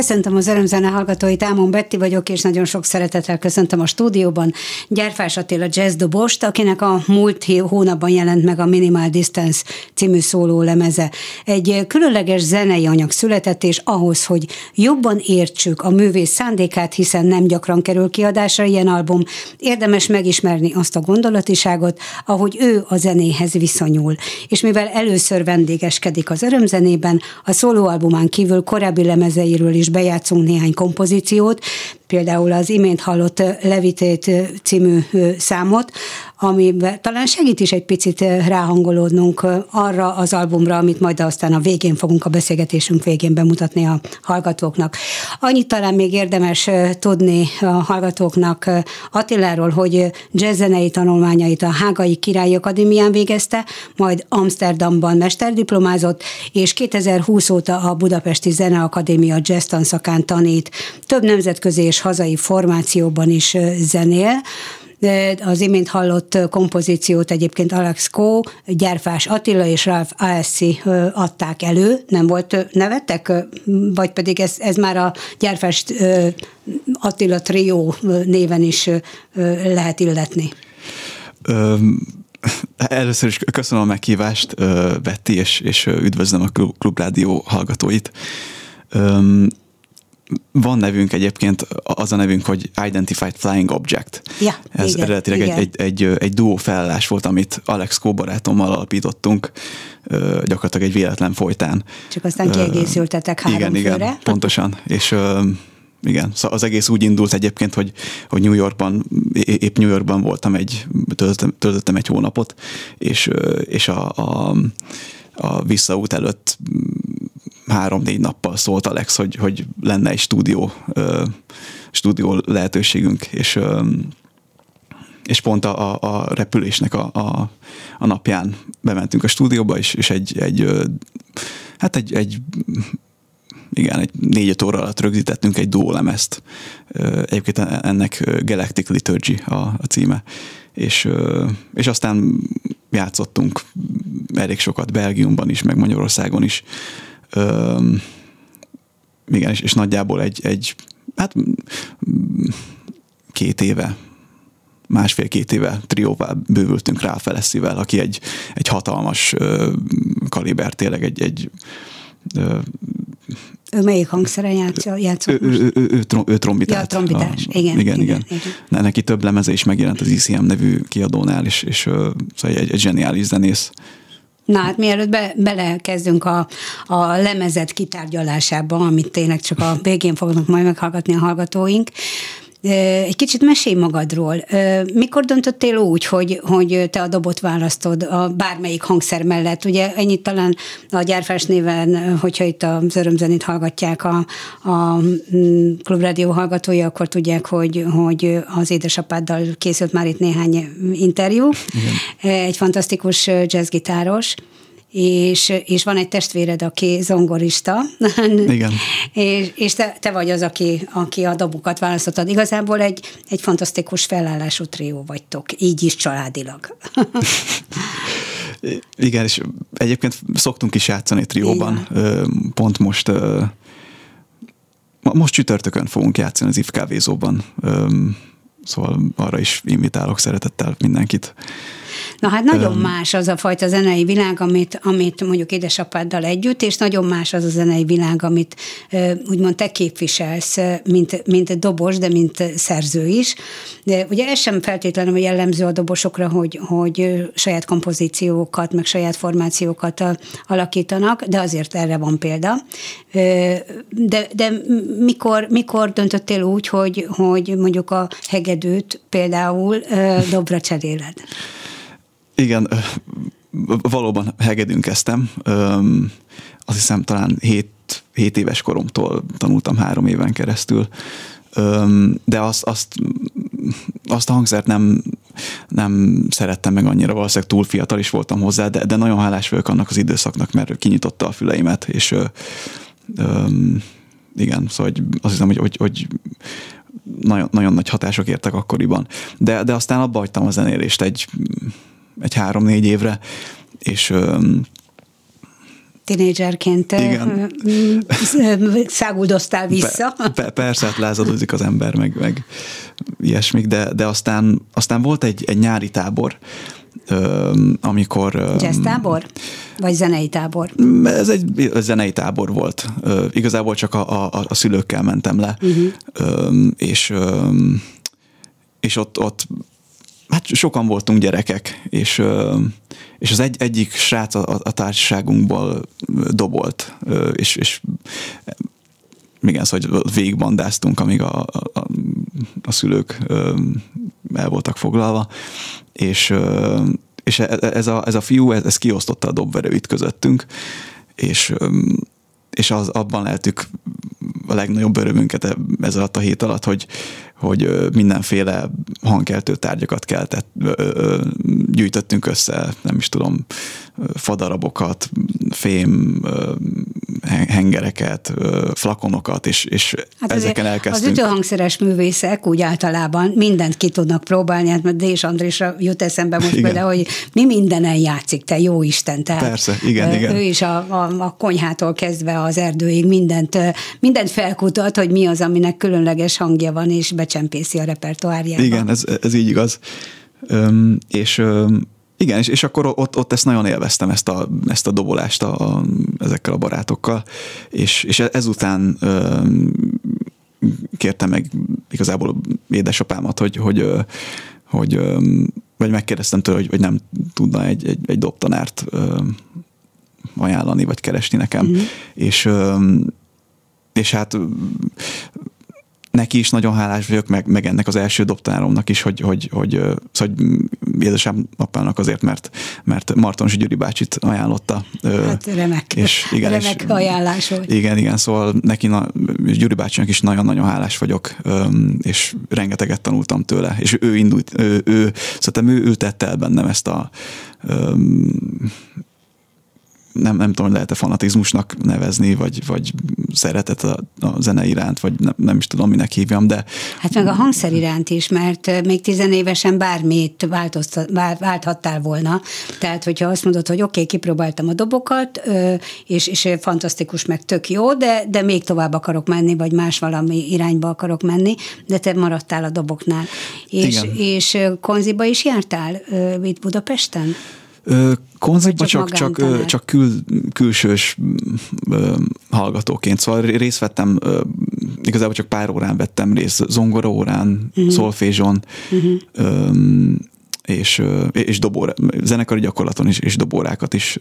Köszöntöm az örömzene hallgatóit, Ámon Betti vagyok, és nagyon sok szeretettel köszöntöm a stúdióban Gyerfás Attila jazz dobost, akinek a múlt hónapban jelent meg a Minimal Distance című szóló lemeze. Egy különleges zenei anyag született, és ahhoz, hogy jobban értsük a művész szándékát, hiszen nem gyakran kerül kiadásra ilyen album, érdemes megismerni azt a gondolatiságot, ahogy ő a zenéhez viszonyul. És mivel először vendégeskedik az örömzenében, a szólóalbumán kívül korábbi lemezeiről is bejátszunk néhány kompozíciót, például az imént hallott Levitét című számot, amiben talán segít is egy picit ráhangolódnunk arra az albumra, amit majd aztán a végén fogunk a beszélgetésünk végén bemutatni a hallgatóknak. Annyit talán még érdemes tudni a hallgatóknak Attiláról, hogy jazzzenei tanulmányait a Hágai Királyi Akadémián végezte, majd Amsterdamban mesterdiplomázott, és 2020 óta a Budapesti Zeneakadémia jazz tanszakán tanít. Több nemzetközi és hazai formációban is zenél. Az imént hallott kompozíciót egyébként Alex Kó, Gyerfás Attila és Ralph Alessi adták elő, nem volt nevettek, vagy pedig ez, ez már a Gyerfás Attila trió néven is lehet illetni? Először is köszönöm a meghívást, Betty, és, és üdvözlöm a Klubrádió hallgatóit. Van nevünk egyébként, az a nevünk, hogy Identified Flying Object. Ja, Ez igen, eredetileg igen. Egy, egy, egy, egy duó felállás volt, amit Alex Kó barátommal alapítottunk, gyakorlatilag egy véletlen folytán. Csak aztán kiegészültetek három igen, főre. Igen, pontosan. És igen, szóval az egész úgy indult egyébként, hogy, hogy New Yorkban, épp New Yorkban voltam egy, töltöttem, töltöttem egy hónapot, és, és a, a, a visszaút előtt három-négy nappal szólt Alex, hogy, hogy lenne egy stúdió, stúdió lehetőségünk, és és pont a, a repülésnek a, a, a napján bementünk a stúdióba, és, és egy, egy hát egy, egy igen, egy négy óra alatt rögzítettünk egy lemezt. Egyébként ennek Galactic Liturgy a, a címe. És, és aztán játszottunk elég sokat Belgiumban is, meg Magyarországon is. Igen, és, és nagyjából egy, egy hát két éve másfél-két éve trióval bővültünk rá Feleszivel, aki egy, egy hatalmas kaliber, tényleg egy, egy ő melyik hangszeren játszott? játszott ő, ő, ő, ő, ő trombitát. Ja, trombitás, a, igen, igen, igen. igen. igen. Neki több lemeze is megjelent az ICM nevű kiadónál, és, és szóval egy, egy zseniális zenész. Na hát mielőtt be, belekezdünk a, a lemezet kitárgyalásába, amit tényleg csak a végén fognak majd meghallgatni a hallgatóink, egy kicsit mesélj magadról. Mikor döntöttél úgy, hogy, hogy te a dobot választod a bármelyik hangszer mellett? Ugye ennyit talán a gyárfás néven, hogyha itt az örömzenét hallgatják a, a mm, klubrádió hallgatói, akkor tudják, hogy, hogy az édesapáddal készült már itt néhány interjú. Igen. Egy fantasztikus jazzgitáros és, és van egy testvéred, aki zongorista. Igen. és és te, te vagy az, aki, aki a dobokat választottad. Igazából egy, egy fantasztikus felállású trió vagytok, így is családilag. Igen, és egyébként szoktunk is játszani trióban. Igen. Pont most most csütörtökön fogunk játszani az IF kávézóban. Szóval arra is invitálok szeretettel mindenkit. Na hát nagyon um, más az a fajta zenei világ, amit, amit mondjuk édesapáddal együtt, és nagyon más az a zenei világ, amit úgymond te képviselsz, mint, mint dobos, de mint szerző is. De ugye ez sem feltétlenül jellemző a dobosokra, hogy, hogy saját kompozíciókat, meg saját formációkat alakítanak, de azért erre van példa. De, de mikor, mikor döntöttél úgy, hogy, hogy mondjuk a hegedűt például dobra cseréled? Igen, valóban hegedűn kezdtem. Azt hiszem talán 7, 7 éves koromtól tanultam három éven keresztül. De azt, azt, azt a hangszert nem, nem szerettem meg annyira, valószínűleg túl fiatal is voltam hozzá, de, de nagyon hálás vagyok annak az időszaknak, mert kinyitotta a füleimet, és igen, szóval azt hiszem, hogy, hogy, hogy nagyon, nagyon nagy hatások értek akkoriban. De, de aztán abba hagytam a zenélést egy egy három-négy évre, és tinédzserként száguldoztál vissza. Pe, pe, persze, hát lázadozik az ember, meg, meg ilyesmik, de, de aztán, aztán volt egy, egy nyári tábor, amikor... Jazz tábor? Vagy zenei tábor? Ez egy zenei tábor volt. Igazából csak a, a, a szülőkkel mentem le, uh-huh. és, és ott, ott hát sokan voltunk gyerekek, és, és az egy, egyik srác a, a társaságunkból dobolt, és, és igen, szóval végigbandáztunk, amíg a, a, a szülők el voltak foglalva, és, és e, e, ez a, ez a fiú, ez, ez kiosztotta a dobverőit közöttünk, és, és az, abban lehetük a legnagyobb örömünket e, ez alatt a hét alatt, hogy, hogy mindenféle hangkeltő tárgyakat keltett, gyűjtöttünk össze, nem is tudom, fadarabokat, fém, hengereket, flakonokat, és, és hát ezeken elkezdtünk. Az ütőhangszeres művészek úgy általában mindent ki tudnak próbálni, hát Dés Andrésra jut eszembe most igen. például, hogy mi mindenen játszik, te jó Isten. Tehát Persze, igen, ő igen. Ő is a, a, a konyhától kezdve az erdőig mindent, mindent felkutat, hogy mi az, aminek különleges hangja van, és becsempészi a repertoárjába. Igen, ez, ez így igaz. Öm, és öm, igen, és, és akkor ott, ott ezt nagyon élveztem, ezt a, ezt a dobolást a, a, ezekkel a barátokkal, és, és ezután ö, kértem meg igazából édesapámat, hogy, hogy, hogy vagy megkérdeztem tőle, hogy, hogy nem tudna egy, egy, egy dobtanárt ö, ajánlani, vagy keresni nekem. Mm-hmm. És, ö, és hát neki is nagyon hálás vagyok, meg, meg ennek az első dobtáromnak is, hogy, hogy, hogy, hogy, hogy apának azért, mert, mert Marton Gyuri bácsit ajánlotta. Hát remek, és igen, remek és, ajánlás volt. Igen, igen, szóval neki, na, Gyuri bácsinak is nagyon-nagyon hálás vagyok, és rengeteget tanultam tőle, és ő indult, ő, ő szerintem ő ültette el bennem ezt a nem, nem tudom, hogy lehet-e fanatizmusnak nevezni, vagy, vagy szeretet a, a zene iránt, vagy nem, nem is tudom, minek hívjam, de... Hát meg a hangszer iránt is, mert még tizenévesen bármit válthattál volna. Tehát, hogyha azt mondod, hogy oké, okay, kipróbáltam a dobokat, és, és fantasztikus, meg tök jó, de, de még tovább akarok menni, vagy más valami irányba akarok menni, de te maradtál a doboknál. És, Igen. és konziba is jártál itt Budapesten? Konzipba csak, csak, csak, csak kül, külsős ö, hallgatóként, szóval részt vettem, ö, igazából csak pár órán vettem részt, zongora órán, uh-huh. szolfézson, uh-huh. ö, és, és dobóra, zenekari gyakorlaton is, és dobórákat is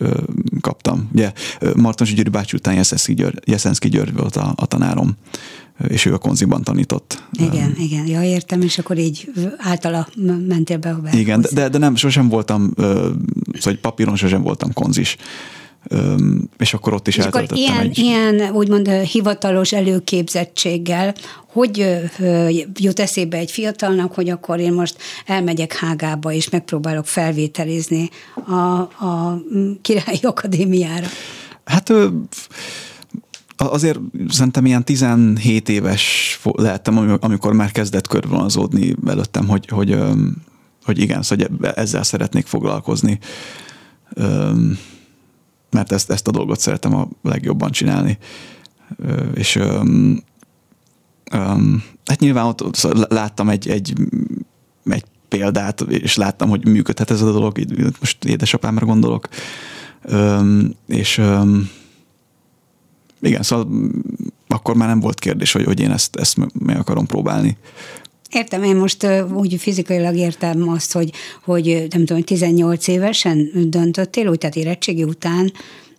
kaptam. Ugye Marton Gyuri bácsi után Jeszenszki György volt a, a tanárom és ő a konziban tanított. Igen, um, igen, ja értem, és akkor így általa mentél be a Igen, de, de nem, sosem voltam, szóval papíron sosem voltam konzis. És akkor ott is és akkor ilyen, egy... ilyen úgymond hivatalos előképzettséggel, hogy jut eszébe egy fiatalnak, hogy akkor én most elmegyek Hágába, és megpróbálok felvételizni a, a Királyi Akadémiára? Hát azért szerintem ilyen 17 éves lehettem, amikor már kezdett körvonalazódni előttem, hogy, hogy, hogy igen, szóval ezzel szeretnék foglalkozni. Mert ezt, ezt a dolgot szeretem a legjobban csinálni. És hát nyilván ott, szóval láttam egy, egy, egy példát, és láttam, hogy működhet ez a dolog, most édesapámra gondolok, és igen, szóval akkor már nem volt kérdés, hogy, hogy én ezt, ezt meg akarom próbálni. Értem, én most úgy fizikailag értem azt, hogy, hogy nem tudom, 18 évesen döntöttél, úgy, tehát érettségi után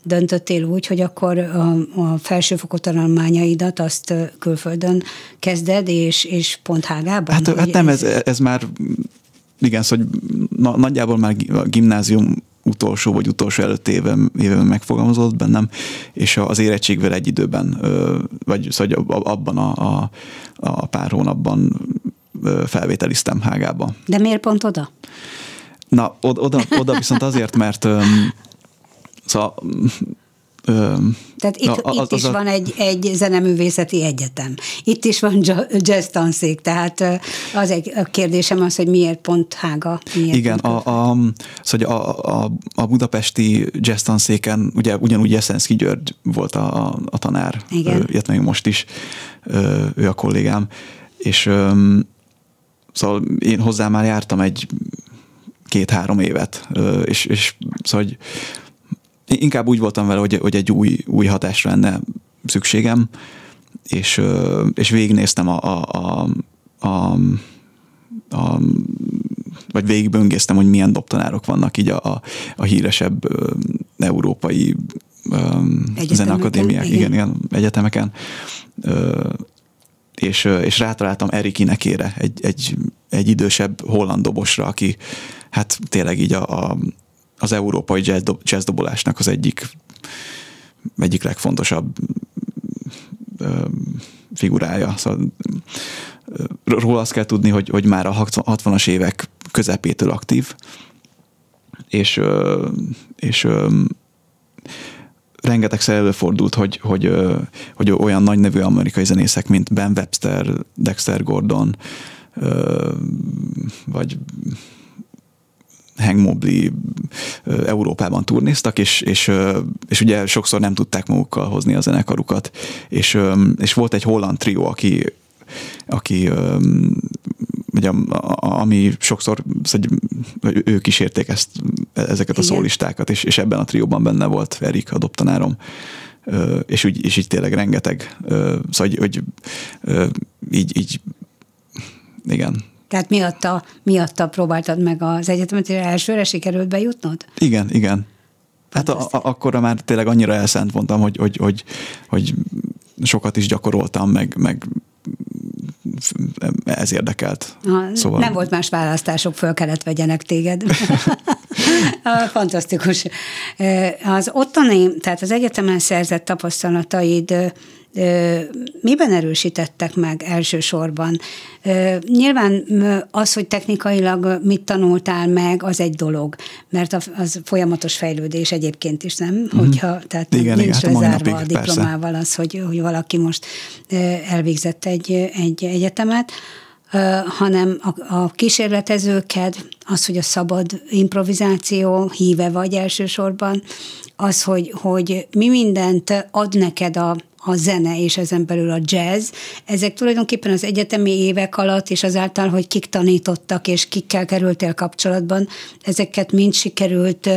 döntöttél úgy, hogy akkor a, a felsőfokú tanulmányaidat azt külföldön kezded, és, és pont Hágában? Hát, hát nem, ez, ez már igen, szóval na, nagyjából már a gimnázium utolsó vagy utolsó előtt éven, éven megfogalmazott bennem, és az érettségvel egy időben, vagy szóval abban a, a, a pár hónapban felvételiztem Hágába. De miért pont oda? Na, oda, oda viszont azért, mert szóval Tehát itt, a, a, itt is a... van egy, egy zeneművészeti egyetem. Itt is van jazz tanszék, tehát az egy a kérdésem az, hogy miért pont Hága? Miért Igen, pont a, a, szóval a, a, a budapesti jazz tanszéken ugye ugyanúgy Jeszenszki György volt a, a tanár, Igen. illetve még most is ő a kollégám, és szóval én hozzá már jártam egy két-három évet, és, és szóval hogy inkább úgy voltam vele, hogy, hogy egy új, új hatásra lenne szükségem, és, és végignéztem a, a, a, a, a vagy végigböngésztem, hogy milyen dobtanárok vannak így a, a, a híresebb európai zeneakadémiák, igen. igen, igen, egyetemeken. És, és rátaláltam Erik Inekére, egy, egy, egy idősebb holland dobosra, aki hát tényleg így a, a az európai jazz, az egyik, egyik legfontosabb figurája. Szóval, róla azt kell tudni, hogy, hogy már a 60-as évek közepétől aktív, és, és rengetegszer előfordult, hogy, hogy, hogy olyan nagy nevű amerikai zenészek, mint Ben Webster, Dexter Gordon, vagy Hank Mobley Európában turnéztak, és, és, és ugye sokszor nem tudták magukkal hozni a zenekarukat, és, és volt egy holland trió, aki, aki ugye, ami sokszor szóval, ők kísérték ezt, ezeket a Igen. szólistákat, és, és ebben a trióban benne volt Erik, a dobtanárom, és, úgy, és így tényleg rengeteg, szóval, hogy, hogy így, így igen, tehát miatta, miatta próbáltad meg az egyetemet, és elsőre sikerült bejutnod? Igen, igen. Hát a, a, akkorra már tényleg annyira elszent voltam, hogy, hogy, hogy, hogy sokat is gyakoroltam, meg, meg ez érdekelt. Ha, szóval... Nem volt más választások, föl kellett vegyenek téged. Fantasztikus. Az ottani, tehát az egyetemen szerzett tapasztalataid miben erősítettek meg elsősorban? Nyilván az, hogy technikailag mit tanultál meg, az egy dolog, mert az folyamatos fejlődés egyébként is, nem? Mm-hmm. Hogyha, tehát igen, nincs igen, hát lezárva a diplomával persze. az, hogy, hogy valaki most elvégzett egy, egy egyetemet, hanem a, a kísérletezőked, az, hogy a szabad improvizáció híve vagy elsősorban, az, hogy, hogy mi mindent ad neked a, a zene és ezen belül a jazz, ezek tulajdonképpen az egyetemi évek alatt, és azáltal, hogy kik tanítottak, és kikkel kerültél kapcsolatban, ezeket mind sikerült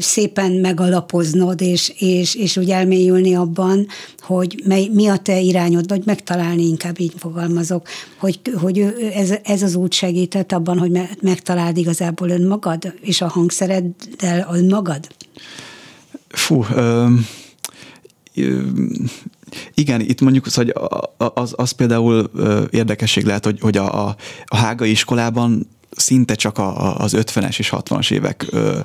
szépen megalapoznod, és, és, és úgy elmélyülni abban, hogy mely, mi a te irányod, vagy megtalálni, inkább így fogalmazok, hogy, hogy ez, ez az út segített abban, hogy megtaláld igazából önmagad, és a hangszereddel önmagad? Fú, ö, igen, itt mondjuk hogy az, az például érdekesség lehet, hogy, hogy a, a hágai iskolában szinte csak a, az 50-es és 60-as évek ö,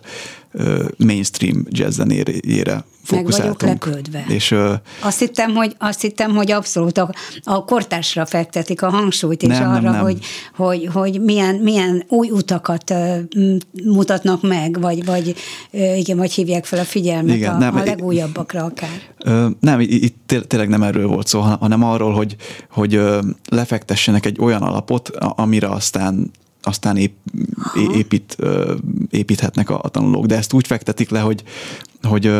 ö, mainstream jazz zenére fókuszáltunk. Meg vagyok lepődve. És, ö, azt, hittem, hogy, azt hittem, hogy abszolút a, a kortársra fektetik a hangsúlyt, és nem, arra, nem, nem. Hogy, hogy, hogy milyen, milyen új utakat mutatnak meg, vagy, vagy igen, vagy hívják fel a figyelmet igen, a, nem, a legújabbakra akár. Ö, nem, itt tényleg nem erről volt szó, hanem arról, hogy, hogy lefektessenek egy olyan alapot, amire aztán aztán ép, épít, építhetnek a, a tanulók. De ezt úgy fektetik le, hogy, hogy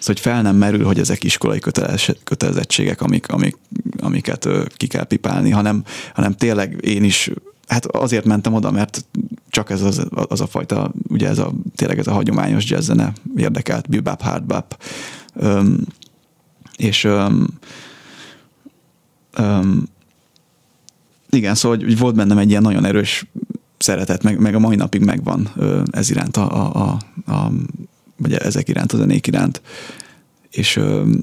hogy fel nem merül, hogy ezek iskolai kötelezettségek, amik, amik, amiket ki kell pipálni, hanem, hanem tényleg én is hát azért mentem oda, mert csak ez az, az a fajta, ugye ez a, tényleg ez a hagyományos jazz-zene érdekelt, bebop, hardbop. Um, és um, um, igen, szóval hogy volt bennem egy ilyen nagyon erős szeretet, meg, meg a mai napig megvan ez iránt, a, a, a, a, vagy ezek iránt, a zenék iránt. És,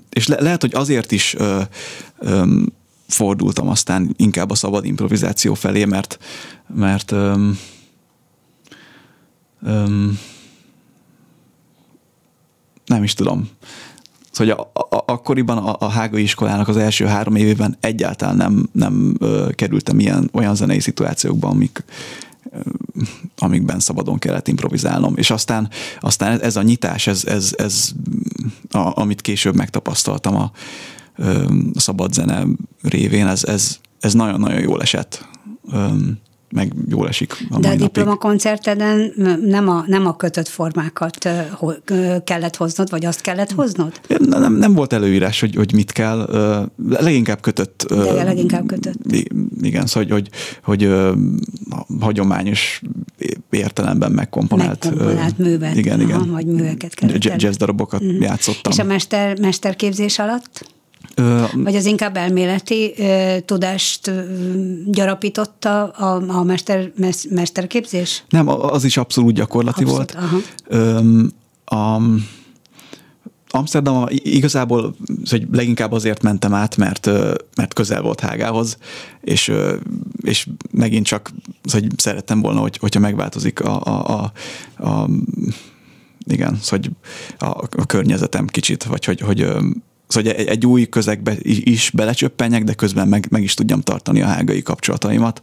és le, lehet, hogy azért is ö, ö, fordultam aztán inkább a szabad improvizáció felé, mert, mert ö, ö, nem is tudom. Szóval a, a, akkoriban a, a hágai iskolának az első három évében egyáltalán nem, nem ö, kerültem ilyen, olyan zenei szituációkba, amik, ö, amikben szabadon kellett improvizálnom. És aztán, aztán ez a nyitás, ez, ez, ez a, amit később megtapasztaltam a, a szabad zene révén, ez, ez, ez nagyon-nagyon jól esett meg jól esik. A De a diplomakoncerteden nem a, nem a kötött formákat kellett hoznod, vagy azt kellett hoznod? Nem, nem volt előírás, hogy, hogy mit kell. Leginkább kötött. De leginkább kötött. Igen, szóval, hogy, hogy, hogy hagyományos értelemben megkomponált. Megkomponált művet. Igen, igen. Aha, vagy műveket kellett. Jazz darabokat uh-huh. játszottam. És a mester, mesterképzés alatt? Ö, Vagy az inkább elméleti ö, tudást ö, gyarapította a, a mester, mes, mesterképzés? Nem, az is abszolút gyakorlati abszolút, volt. Aha. Ö, a, Amsterdam igazából hogy leginkább azért mentem át, mert, mert közel volt Hágához, és, és megint csak hogy szerettem volna, hogy, hogyha megváltozik a, a, a, a igen, hogy a, a környezetem kicsit, vagy hogy, hogy szóval egy, egy új közegbe is belecsöppenjek, de közben meg, meg is tudjam tartani a hágai kapcsolataimat.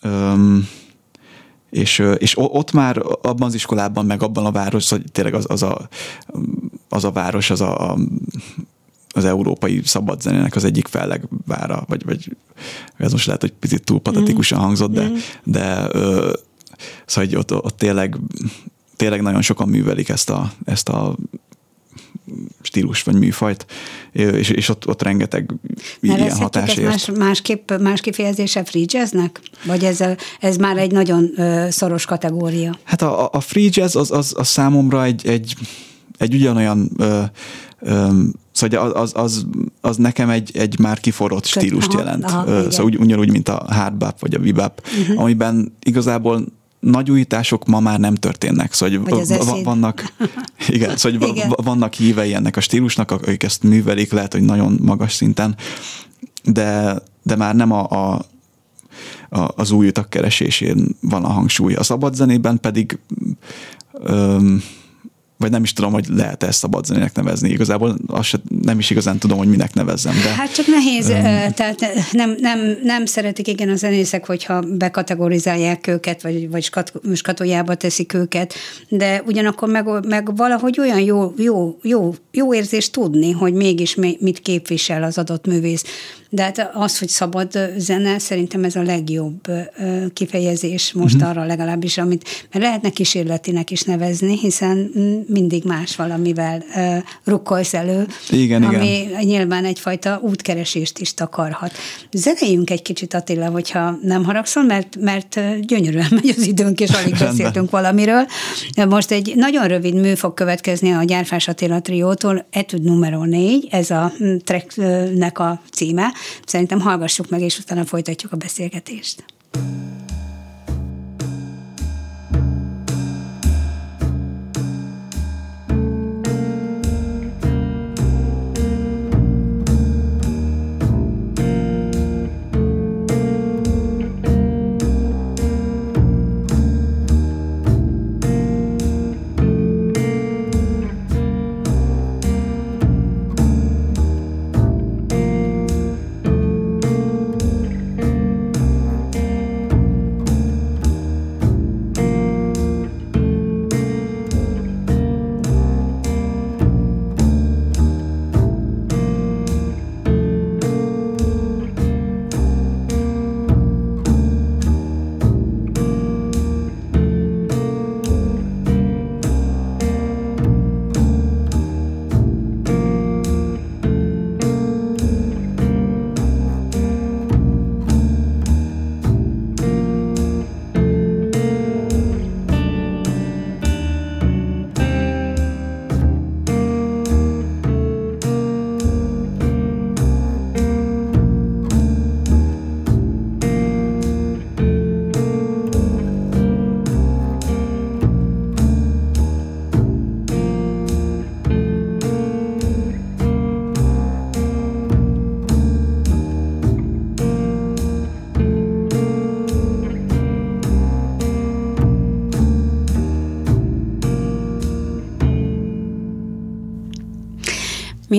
Öm, és, és ott már abban az iskolában, meg abban a város, hogy tényleg az, az, a, az a város, az a, az európai szabad zenének az egyik fellegvára, vagy, vagy ez most lehet, hogy picit túl patetikusan mm. hangzott, de, mm. de ö, szóval ott, ott tényleg, tényleg nagyon sokan művelik ezt a, ezt a stílus vagy műfajt, és, és ott, ott rengeteg ilyen hatás ért. Más, másképp, más kifejezése free jazznek? Vagy ez, ez már egy nagyon szoros kategória? Hát a, a free jazz az, az, az számomra egy, egy, egy ugyanolyan ö, ö, Szóval az, az, az nekem egy, egy már kiforrott stílust aha, jelent. Aha, szóval úgy, ugyanúgy, mint a hardbop vagy a vibap, uh-huh. amiben igazából nagy újítások ma már nem történnek. Szóval hogy vannak, igen, szóval igen. vannak hívei ennek a stílusnak, akik ezt művelik, lehet, hogy nagyon magas szinten, de, de már nem a, a az új utak keresésén van a hangsúly. A szabad zenében pedig öm, vagy nem is tudom, hogy lehet ezt szabad zenének nevezni. Igazából azt se, nem is igazán tudom, hogy minek nevezzem. De, hát csak nehéz, um, tehát nem, nem, nem szeretik igen a zenészek, hogyha bekategorizálják őket, vagy, vagy skat, skatojába teszik őket, de ugyanakkor meg, meg valahogy olyan jó, jó, jó, jó érzés tudni, hogy mégis mit képvisel az adott művész. De hát az, hogy szabad zene, szerintem ez a legjobb kifejezés most uh-huh. arra legalábbis, amit mert lehetne kísérletinek is nevezni, hiszen mindig más valamivel rukkolsz elő, igen, ami igen. nyilván egyfajta útkeresést is takarhat. Zenéljünk egy kicsit, Attila, hogyha nem haragszol, mert, mert gyönyörűen megy az időnk, és alig beszéltünk valamiről. Most egy nagyon rövid mű fog következni a Gyárfás Attila triótól, Etude numero 4, ez a tracknek a címe, Szerintem hallgassuk meg, és utána folytatjuk a beszélgetést.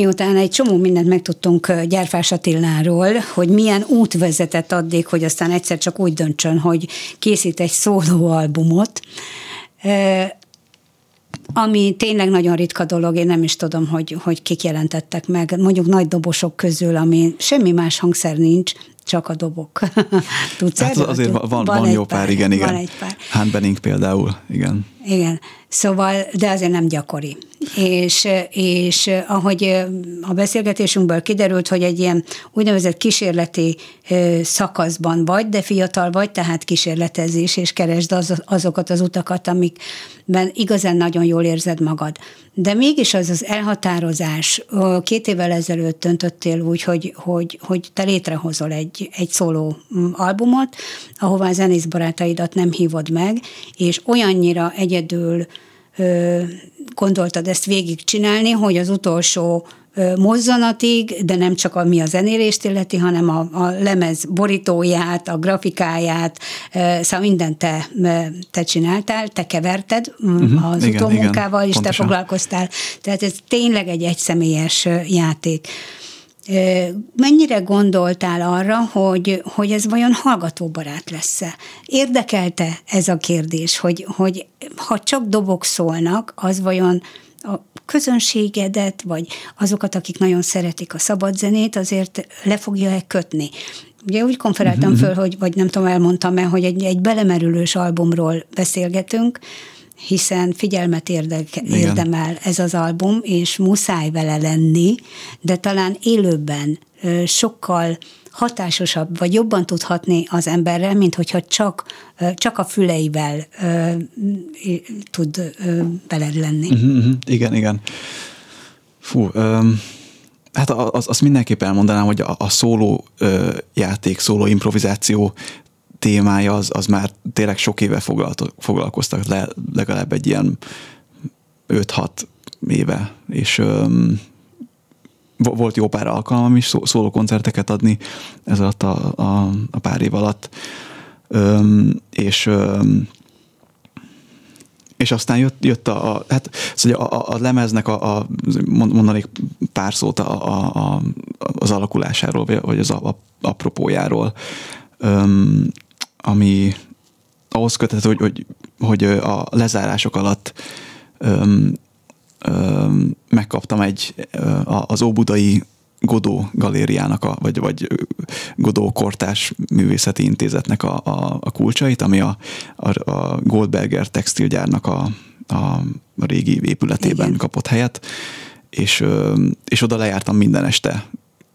Miután egy csomó mindent megtudtunk Gyárfás Attiláról, hogy milyen út vezetett addig, hogy aztán egyszer csak úgy döntsön, hogy készít egy szólóalbumot, ami tényleg nagyon ritka dolog, én nem is tudom, hogy, hogy kik jelentettek meg, mondjuk nagy dobosok közül, ami semmi más hangszer nincs, csak a dobok. Tudsz hát erről? azért van, van, van jó pár, pár, igen, igen. Van egy pár. Han Benning például, igen. Igen, szóval, de azért nem gyakori. És, és ahogy a beszélgetésünkből kiderült, hogy egy ilyen úgynevezett kísérleti szakaszban vagy, de fiatal vagy, tehát kísérletezés, és keresd az, azokat az utakat, amikben igazán nagyon jól érzed magad. De mégis az az elhatározás, két évvel ezelőtt döntöttél úgy, hogy, hogy, hogy te létrehozol egy, egy szóló mm, albumot, ahová a zenész barátaidat nem hívod meg, és olyannyira egyedül gondoltad ezt végigcsinálni, hogy az utolsó mozzanatig, de nem csak ami a zenélést illeti, hanem a, a lemez borítóját, a grafikáját, szóval mindent te, te csináltál, te keverted uh-huh, az igen, utómunkával, igen, és pontosan. te foglalkoztál. Tehát ez tényleg egy egyszemélyes játék. Mennyire gondoltál arra, hogy, hogy ez vajon hallgatóbarát lesz-e? Érdekelte ez a kérdés, hogy, hogy ha csak dobok szólnak, az vajon a közönségedet, vagy azokat, akik nagyon szeretik a szabad zenét, azért le fogja-e kötni? Ugye úgy konferáltam uh-huh. föl, hogy, vagy nem tudom, elmondtam-e, hogy egy, egy belemerülős albumról beszélgetünk, hiszen figyelmet érdek, érdemel ez az album, és muszáj vele lenni, de talán élőben sokkal hatásosabb, vagy jobban tudhatni az emberre, mint hogyha csak, csak a füleivel tud beled lenni. Uh-huh. Igen, igen. Fú, um, hát azt az mindenképp elmondanám, hogy a, a szóló uh, játék, szóló improvizáció témája az, az már tényleg sok éve foglalkoztak le, legalább egy ilyen 5-6 éve, és um, volt jó pár alkalmam is szóló koncerteket adni ez alatt a, a, a pár év alatt, um, és um, és aztán jött, jött a, a, hát, szóval a, a, a lemeznek a, a, mondanék pár szót a, a, a, az alakulásáról, vagy az a, a, apropójáról. Um, ami ahhoz köthető, hogy, hogy, hogy a lezárások alatt öm, öm, megkaptam egy az Óbudai Godó galériának, a, vagy, vagy Godó Kortás Művészeti Intézetnek a, a, a kulcsait, ami a, a, a Goldberger textilgyárnak a, a, a régi épületében Igen. kapott helyet, és, és oda lejártam minden este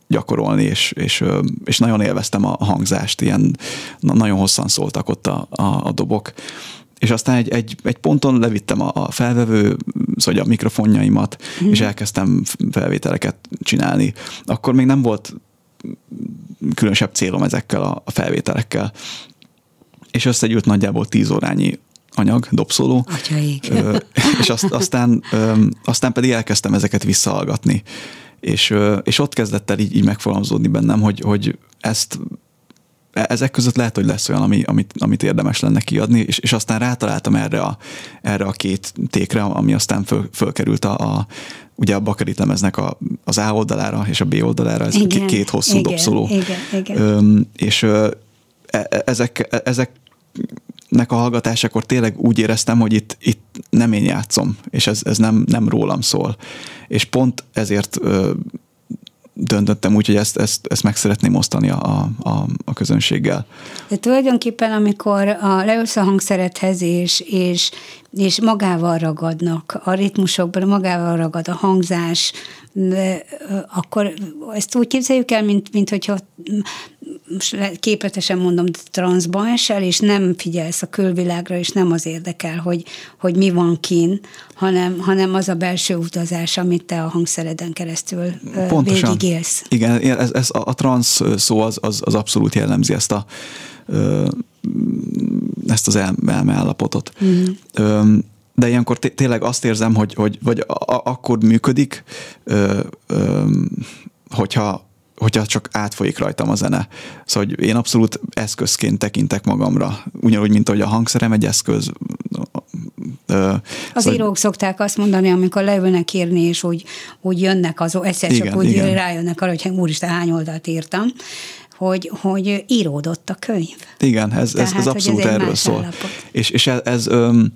gyakorolni, és, és, és nagyon élveztem a hangzást, ilyen nagyon hosszan szóltak ott a, a, a dobok. És aztán egy, egy, egy ponton levittem a, a felvevő, szóval a mikrofonjaimat, mm. és elkezdtem felvételeket csinálni. Akkor még nem volt különösebb célom ezekkel a, a felvételekkel. És összegyűlt nagyjából tíz órányi anyag, dobszóló. Atyaik. és azt, aztán, aztán pedig elkezdtem ezeket visszahallgatni és, és ott kezdett el így, így megfogalmazódni bennem, hogy, hogy ezt ezek között lehet, hogy lesz olyan, ami, amit, amit érdemes lenne kiadni, és, és aztán rátaláltam erre a, erre a két tékre, ami aztán föl, fölkerült a, a ugye a Bakarit lemeznek a, az A oldalára és a B oldalára, ez igen, két hosszú igen, dobszoló. Igen, igen. Öm, és ö, e, e, ezek, ezek nek a hallgatásakor tényleg úgy éreztem, hogy itt, itt nem én játszom, és ez, ez nem, nem rólam szól. És pont ezért ö, döntöttem úgy, hogy ezt, ezt, ezt meg szeretném osztani a, a, a közönséggel. De tulajdonképpen, amikor a, leülsz a hangszerethez, és, és, és magával ragadnak a ritmusokban, magával ragad a hangzás, akkor ezt úgy képzeljük el, mint, mint hogyha most képletesen mondom, transzba esel, és nem figyelsz a külvilágra, és nem az érdekel, hogy, hogy mi van kín, hanem, hanem az a belső utazás, amit te a hangszereden keresztül Pontosan. Végigélsz. Igen, ez, ez a, a transz szó az, az, az abszolút jellemzi ezt a ezt az elme állapotot. Mm. De ilyenkor tényleg azt érzem, hogy, hogy vagy akkor működik, hogyha hogyha csak átfolyik rajtam a zene. Szóval hogy én abszolút eszközként tekintek magamra. Ugyanúgy, mint ahogy a hangszerem egy eszköz. Az szóval, írók szokták azt mondani, amikor leülnek írni, és úgy, úgy jönnek az, egyszer csak igen, úgy igen. rájönnek arra, hogy úristen, hány oldalt írtam, hogy, hogy íródott a könyv. Igen, ez, ez, ez abszolút ez erről szól. Állapot. És, és ez, ez öm,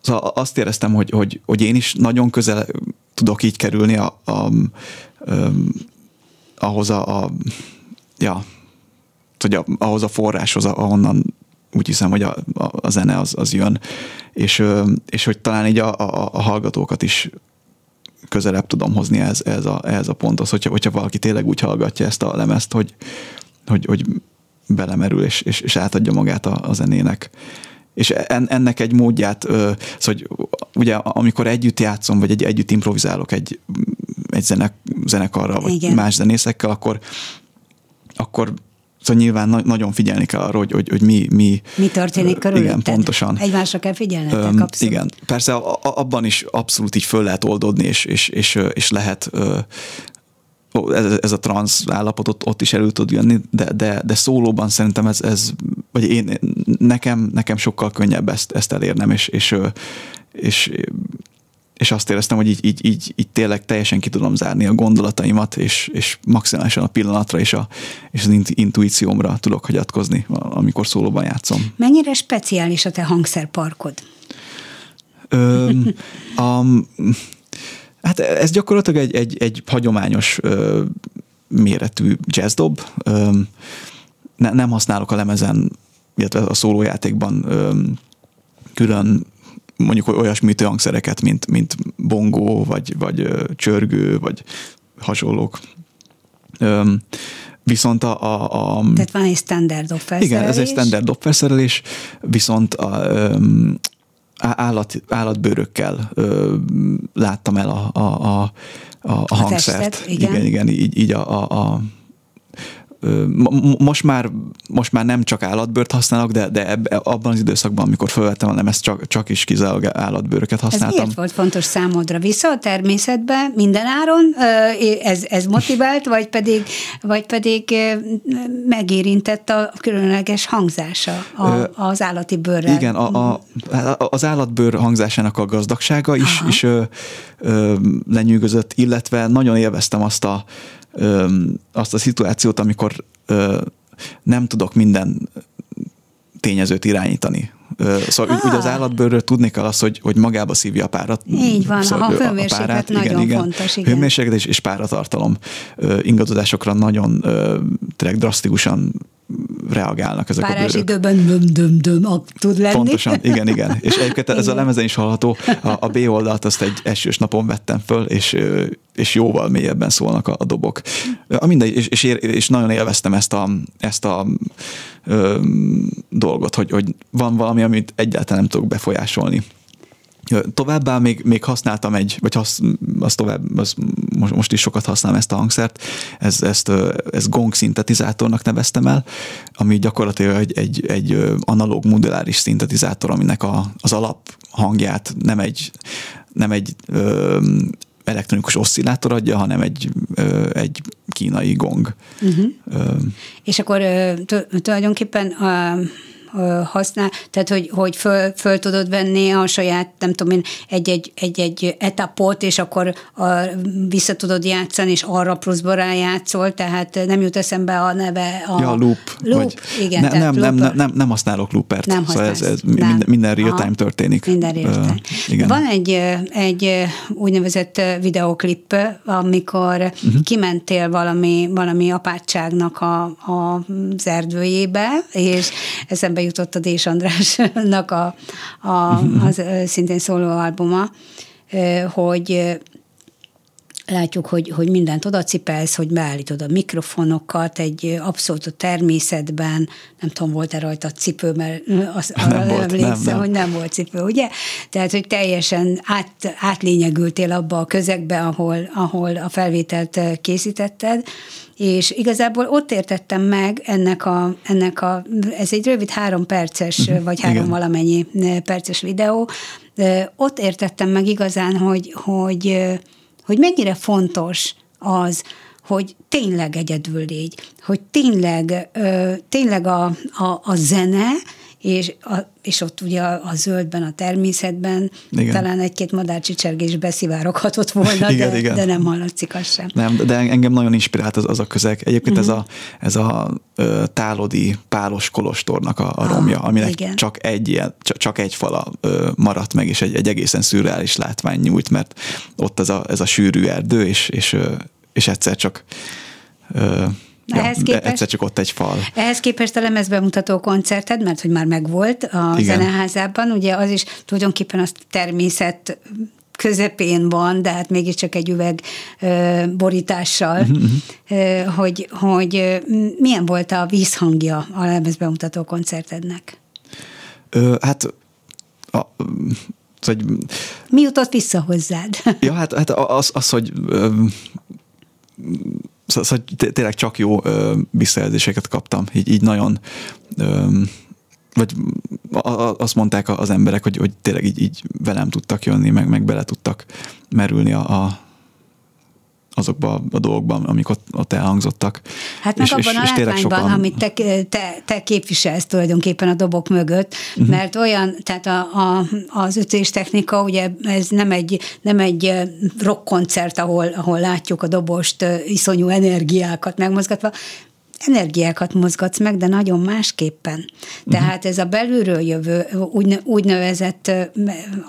szóval azt éreztem, hogy, hogy, hogy én is nagyon közel tudok így kerülni a, a, a, ahhoz a, a ja, hogy a, ahhoz a forráshoz, ahonnan úgy hiszem, hogy a, a, a zene az, az jön, és, és hogy talán így a, a, a hallgatókat is közelebb tudom hozni ez, ez, a, ez a ponthoz, hogyha, hogyha valaki tényleg úgy hallgatja ezt a lemezt, hogy, hogy, hogy belemerül és, és, és átadja magát a, a zenének. És en, ennek egy módját, szóval, hogy ugye amikor együtt játszom, vagy egy, együtt improvizálok egy, egy zenek, zenekarral, vagy Igen. más zenészekkel, akkor, akkor Szóval nyilván na- nagyon figyelni kell arra, hogy, hogy, hogy mi, mi... Mi történik körülötted. Igen, pontosan. Egymásra kell figyelnetek, abszolút. Igen, persze abban is abszolút így föl lehet oldódni, és, és, és, és lehet ez, ez a transz állapotot ott is elő tud jönni, de, de, de szólóban szerintem ez, ez vagy én, nekem, nekem sokkal könnyebb ezt, ezt elérnem, és, és, és és azt éreztem, hogy így, így, így, így tényleg teljesen ki tudom zárni a gondolataimat, és, és maximálisan a pillanatra és, a, és az intuíciómra tudok hagyatkozni, amikor szólóban játszom. Mennyire speciális a te hangszerparkod? Ö, a, hát ez gyakorlatilag egy, egy, egy hagyományos ö, méretű jazzdob. Ö, ne, nem használok a lemezen, illetve a szólójátékban ö, külön mondjuk olyasmi hangszereket, mint, mint bongó, vagy, vagy csörgő, vagy hasonlók. Öm, viszont a, a, a... Tehát van egy standard offerszerelés. Igen, ez egy standard offerszerelés, viszont a, öm, állat, állatbőrökkel ö, láttam el a, a, a, a, a hangszert. Testet, igen. igen, igen, így, így a, a, a most már, most már nem csak állatbőrt használok, de, de ebbe, abban az időszakban, amikor felvettem a lemezt, csak, csak is kizárólag állatbőröket használtam. Ez miért volt fontos számodra? Vissza a természetbe minden áron? Ez, ez motivált, vagy pedig, vagy pedig megérintett a különleges hangzása a, az állati bőrrel? Igen, a, a, az állatbőr hangzásának a gazdagsága is, is ö, ö, lenyűgözött, illetve nagyon élveztem azt a ö, azt a szituációt, amikor ö, nem tudok minden tényezőt irányítani. Szóval ah. ugye az állatbőrről tudni kell az, hogy, hogy magába szívja a párat. Így van, szóval a hőmérséklet párát, nagyon igen, igen, fontos. Igen. Hőmérséklet és, és páratartalom ingadozásokra nagyon tényleg drasztikusan reagálnak ezek Párás a bőrök. időben döm, döm, döm, tud lenni. Pontosan, igen, igen. És egyébként ez a lemezen is hallható. A, a B oldalt azt egy esős napon vettem föl, és, és jóval mélyebben szólnak a, a dobok. A mindegy, és, és, és nagyon élveztem ezt a, ezt a ö, dolgot, hogy, hogy van valami, amit egyáltalán nem tudok befolyásolni. Továbbá még, még használtam egy, vagy hasz, az tovább, az most, most is sokat használom ezt a hangszert, ez, ezt, ezt gong szintetizátornak neveztem el, ami gyakorlatilag egy, egy, egy analóg moduláris szintetizátor, aminek a, az alap hangját nem egy, nem egy ö, elektronikus oszcillátor adja, hanem egy, ö, egy kínai gong. Uh-huh. Ö, És akkor tulajdonképpen a használ, tehát hogy, hogy föl, föl tudod venni a saját, nem tudom én, egy-egy, egy-egy etapot, és akkor a, vissza tudod játszani, és arra pluszba rájátszol, tehát nem jut eszembe a neve. A ja, loop. loop vagy, igen, ne, nem, nem, nem, nem, nem használok loopert. Nem szóval ez, ez nem. minden, minden real-time történik. Minden real-time. Uh, igen. Van egy, egy úgynevezett videoklip, amikor uh-huh. kimentél valami, valami apátságnak a, a, az erdőjébe, és eszembe jutott a Dés Andrásnak a, a, az szintén szóló albuma, hogy látjuk, hogy, hogy mindent odacipelsz, hogy beállítod a mikrofonokat, egy abszolút a természetben, nem tudom, volt-e rajta cipő, mert azt nem volt, emlékszem, nem, nem. hogy nem volt cipő, ugye? Tehát, hogy teljesen át, átlényegültél abba a közegbe, ahol, ahol a felvételt készítetted, és igazából ott értettem meg ennek a, ennek a ez egy rövid három perces, uh-huh. vagy három Igen. valamennyi perces videó, ott értettem meg igazán, hogy, hogy, hogy mennyire fontos az, hogy tényleg egyedül légy, hogy tényleg, tényleg a, a, a zene, és, a, és ott ugye a, a zöldben, a természetben igen. talán egy-két madárcsicsergés beszivároghatott volna, igen, de, igen. de nem hallatszik az sem. Nem, de engem nagyon inspirált az, az a közeg. Egyébként uh-huh. ez a, ez a tálodi pálos kolostornak a, a ah, romja, aminek igen. csak egy ilyen, csak, egy fala maradt meg, és egy, egy egészen szürreális látvány nyújt, mert ott ez a, ez a sűrű erdő, és, és, és egyszer csak Ja, ehhez képest, egyszer csak ott egy fal. Ehhez képest a lemezbemutató koncerted, mert hogy már megvolt a Igen. zeneházában, ugye az is tulajdonképpen az természet közepén van, de hát mégiscsak egy üveg ö, borítással, uh-huh. hogy, hogy milyen volt a vízhangja a lemezbemutató koncertednek? Ö, hát a, hogy, Mi jutott vissza hozzád? Ja, hát, hát az, az hogy szóval tényleg csak jó visszajelzéseket kaptam, így, így nagyon vagy azt mondták az emberek, hogy, hogy tényleg így, így velem tudtak jönni, meg, meg bele tudtak merülni a, a azokba a dolgokban, amik ott, ott elhangzottak. Hát meg és, abban és, a látványban, sokan... amit te, te, te képviselsz tulajdonképpen a dobok mögött, uh-huh. mert olyan, tehát a, a, az technika, ugye ez nem egy, nem egy rockkoncert, ahol, ahol látjuk a dobost iszonyú energiákat megmozgatva, energiákat mozgatsz meg, de nagyon másképpen. Tehát ez a belülről jövő úgy, úgynevezett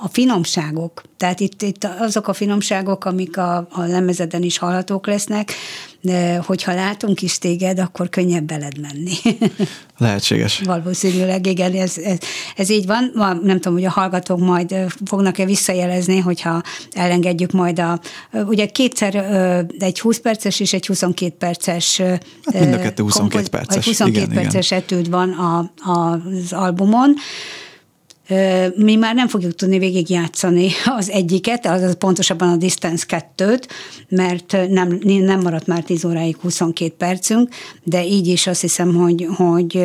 a finomságok, tehát itt, itt azok a finomságok, amik a, a lemezeden is hallhatók lesznek, de hogyha látunk is téged, akkor könnyebb beled menni. Lehetséges. Valószínűleg, igen, ez, ez, ez így van. Nem tudom, hogy a hallgatók majd fognak-e visszajelezni, hogyha elengedjük majd a, ugye kétszer egy 20 perces és egy 22 perces hát mind a kettő 22 perces. 22 igen, perces igen. etűd van a, a, az albumon, mi már nem fogjuk tudni végigjátszani az egyiket, az pontosabban a Distance 2-t, mert nem, nem maradt már 10 óráig 22 percünk, de így is azt hiszem, hogy, hogy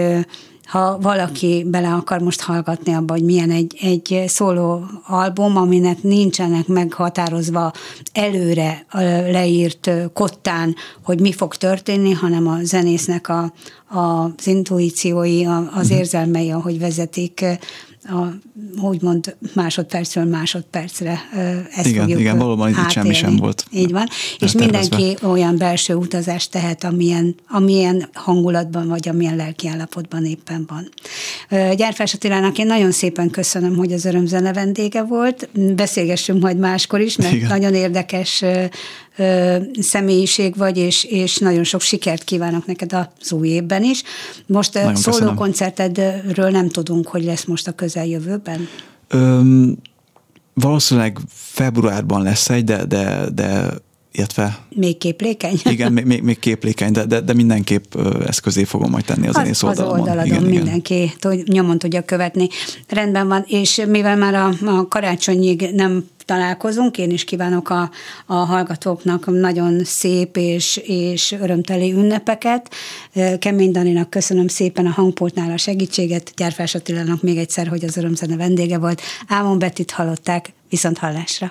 ha valaki bele akar most hallgatni abba, hogy milyen egy, egy szóló album, aminek nincsenek meghatározva előre leírt kottán, hogy mi fog történni, hanem a zenésznek a, a, az intuíciói, az mhm. érzelmei, ahogy vezetik a, úgymond másodpercről másodpercre ezt igen, fogjuk Igen, valóban itt semmi sem volt. Így van, és mindenki olyan belső utazást tehet, amilyen, amilyen hangulatban vagy amilyen lelki állapotban éppen van. Gyárfás Attilának én nagyon szépen köszönöm, hogy az örömzene vendége volt. Beszélgessünk majd máskor is, mert igen. nagyon érdekes személyiség vagy, és, és nagyon sok sikert kívánok neked az új évben is. Most nagyon szóló köszönöm. koncertedről nem tudunk, hogy lesz most a közeljövőben? Öm, valószínűleg februárban lesz egy, de, de, de illetve... Még képlékeny? Igen, még, még képlékeny, de, de, de mindenképp ezt közé fogom majd tenni az, zenész oldalamon. Az oldaladon igen, mindenki igen. Tud, nyomon tudja követni. Rendben van, és mivel már a, a karácsonyig nem találkozunk, én is kívánok a, a hallgatóknak nagyon szép és, és örömteli ünnepeket. Kemény Daninak köszönöm szépen a hangpultnál a segítséget, Gyárfás Attilának még egyszer, hogy az örömzene vendége volt. Ámon Betit hallották, viszont hallásra.